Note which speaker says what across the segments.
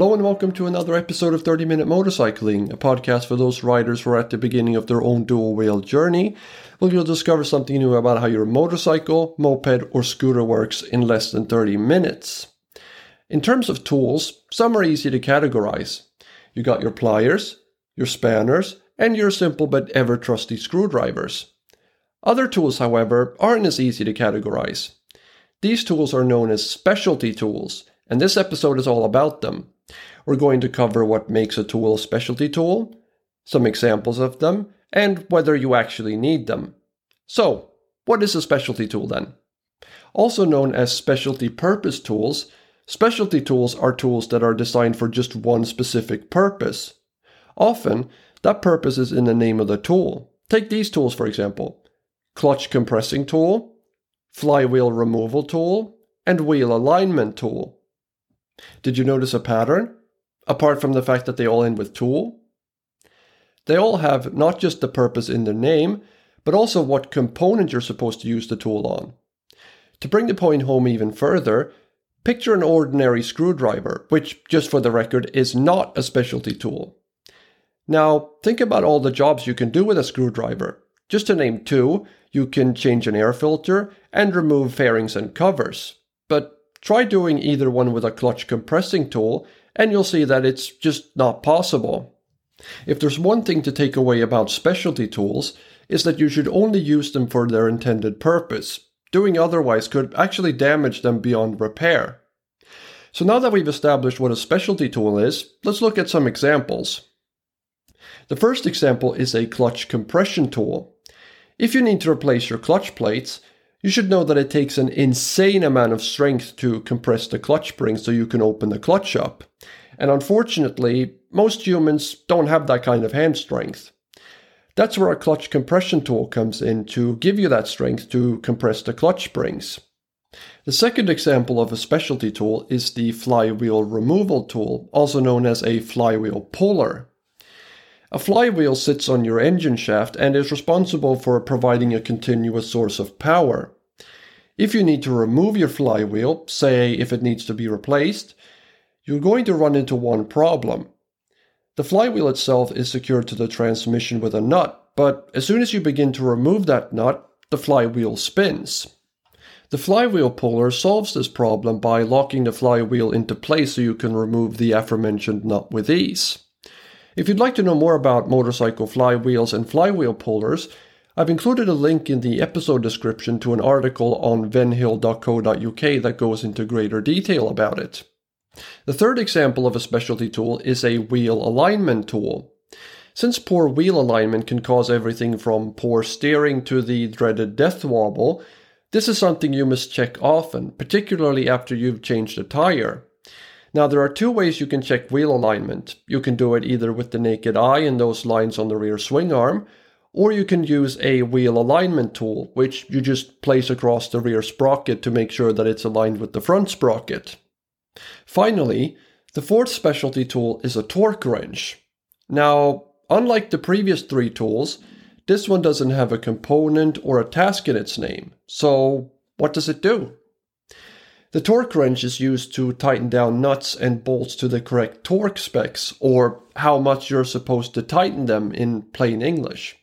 Speaker 1: Hello and welcome to another episode of 30 Minute Motorcycling, a podcast for those riders who are at the beginning of their own dual wheel journey, Well, you'll discover something new about how your motorcycle, moped, or scooter works in less than 30 minutes. In terms of tools, some are easy to categorize. You got your pliers, your spanners, and your simple but ever trusty screwdrivers. Other tools, however, aren't as easy to categorize. These tools are known as specialty tools, and this episode is all about them. We're going to cover what makes a tool a specialty tool, some examples of them, and whether you actually need them. So, what is a specialty tool then? Also known as specialty purpose tools, specialty tools are tools that are designed for just one specific purpose. Often, that purpose is in the name of the tool. Take these tools for example clutch compressing tool, flywheel removal tool, and wheel alignment tool. Did you notice a pattern? Apart from the fact that they all end with tool? They all have not just the purpose in their name, but also what component you're supposed to use the tool on. To bring the point home even further, picture an ordinary screwdriver, which, just for the record, is not a specialty tool. Now, think about all the jobs you can do with a screwdriver. Just to name two, you can change an air filter and remove fairings and covers. But try doing either one with a clutch compressing tool, and you'll see that it's just not possible. If there's one thing to take away about specialty tools, is that you should only use them for their intended purpose. Doing otherwise could actually damage them beyond repair. So now that we've established what a specialty tool is, let's look at some examples. The first example is a clutch compression tool. If you need to replace your clutch plates, you should know that it takes an insane amount of strength to compress the clutch spring so you can open the clutch up. And unfortunately, most humans don't have that kind of hand strength. That's where a clutch compression tool comes in to give you that strength to compress the clutch springs. The second example of a specialty tool is the flywheel removal tool, also known as a flywheel puller. A flywheel sits on your engine shaft and is responsible for providing a continuous source of power. If you need to remove your flywheel, say if it needs to be replaced, you're going to run into one problem. The flywheel itself is secured to the transmission with a nut, but as soon as you begin to remove that nut, the flywheel spins. The flywheel puller solves this problem by locking the flywheel into place so you can remove the aforementioned nut with ease. If you'd like to know more about motorcycle flywheels and flywheel pullers, I've included a link in the episode description to an article on venhill.co.uk that goes into greater detail about it. The third example of a specialty tool is a wheel alignment tool. Since poor wheel alignment can cause everything from poor steering to the dreaded death wobble, this is something you must check often, particularly after you've changed a tire. Now, there are two ways you can check wheel alignment. You can do it either with the naked eye and those lines on the rear swing arm, or you can use a wheel alignment tool, which you just place across the rear sprocket to make sure that it's aligned with the front sprocket. Finally, the fourth specialty tool is a torque wrench. Now, unlike the previous three tools, this one doesn't have a component or a task in its name. So, what does it do? The torque wrench is used to tighten down nuts and bolts to the correct torque specs, or how much you're supposed to tighten them in plain English.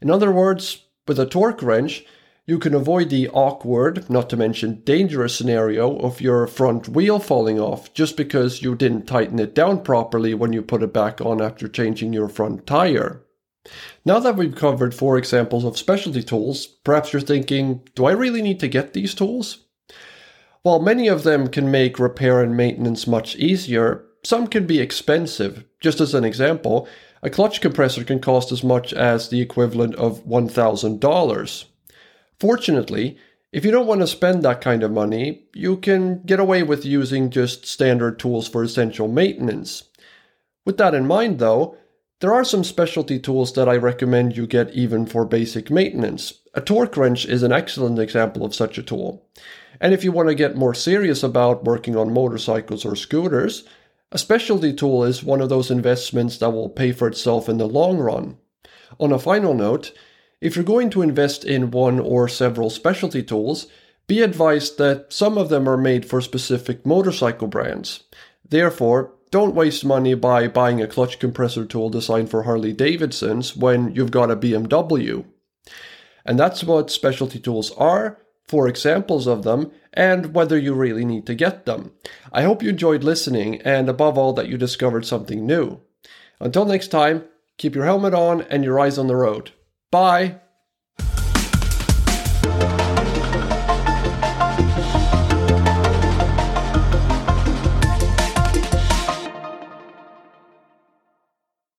Speaker 1: In other words, with a torque wrench, you can avoid the awkward, not to mention dangerous scenario of your front wheel falling off just because you didn't tighten it down properly when you put it back on after changing your front tire. Now that we've covered four examples of specialty tools, perhaps you're thinking, do I really need to get these tools? While many of them can make repair and maintenance much easier, some can be expensive. Just as an example, a clutch compressor can cost as much as the equivalent of $1,000. Fortunately, if you don't want to spend that kind of money, you can get away with using just standard tools for essential maintenance. With that in mind, though, there are some specialty tools that I recommend you get even for basic maintenance. A torque wrench is an excellent example of such a tool. And if you want to get more serious about working on motorcycles or scooters, a specialty tool is one of those investments that will pay for itself in the long run. On a final note, if you're going to invest in one or several specialty tools, be advised that some of them are made for specific motorcycle brands. Therefore, don't waste money by buying a clutch compressor tool designed for Harley Davidsons when you've got a BMW. And that's what specialty tools are, four examples of them, and whether you really need to get them. I hope you enjoyed listening, and above all, that you discovered something new. Until next time, keep your helmet on and your eyes on the road. Bye!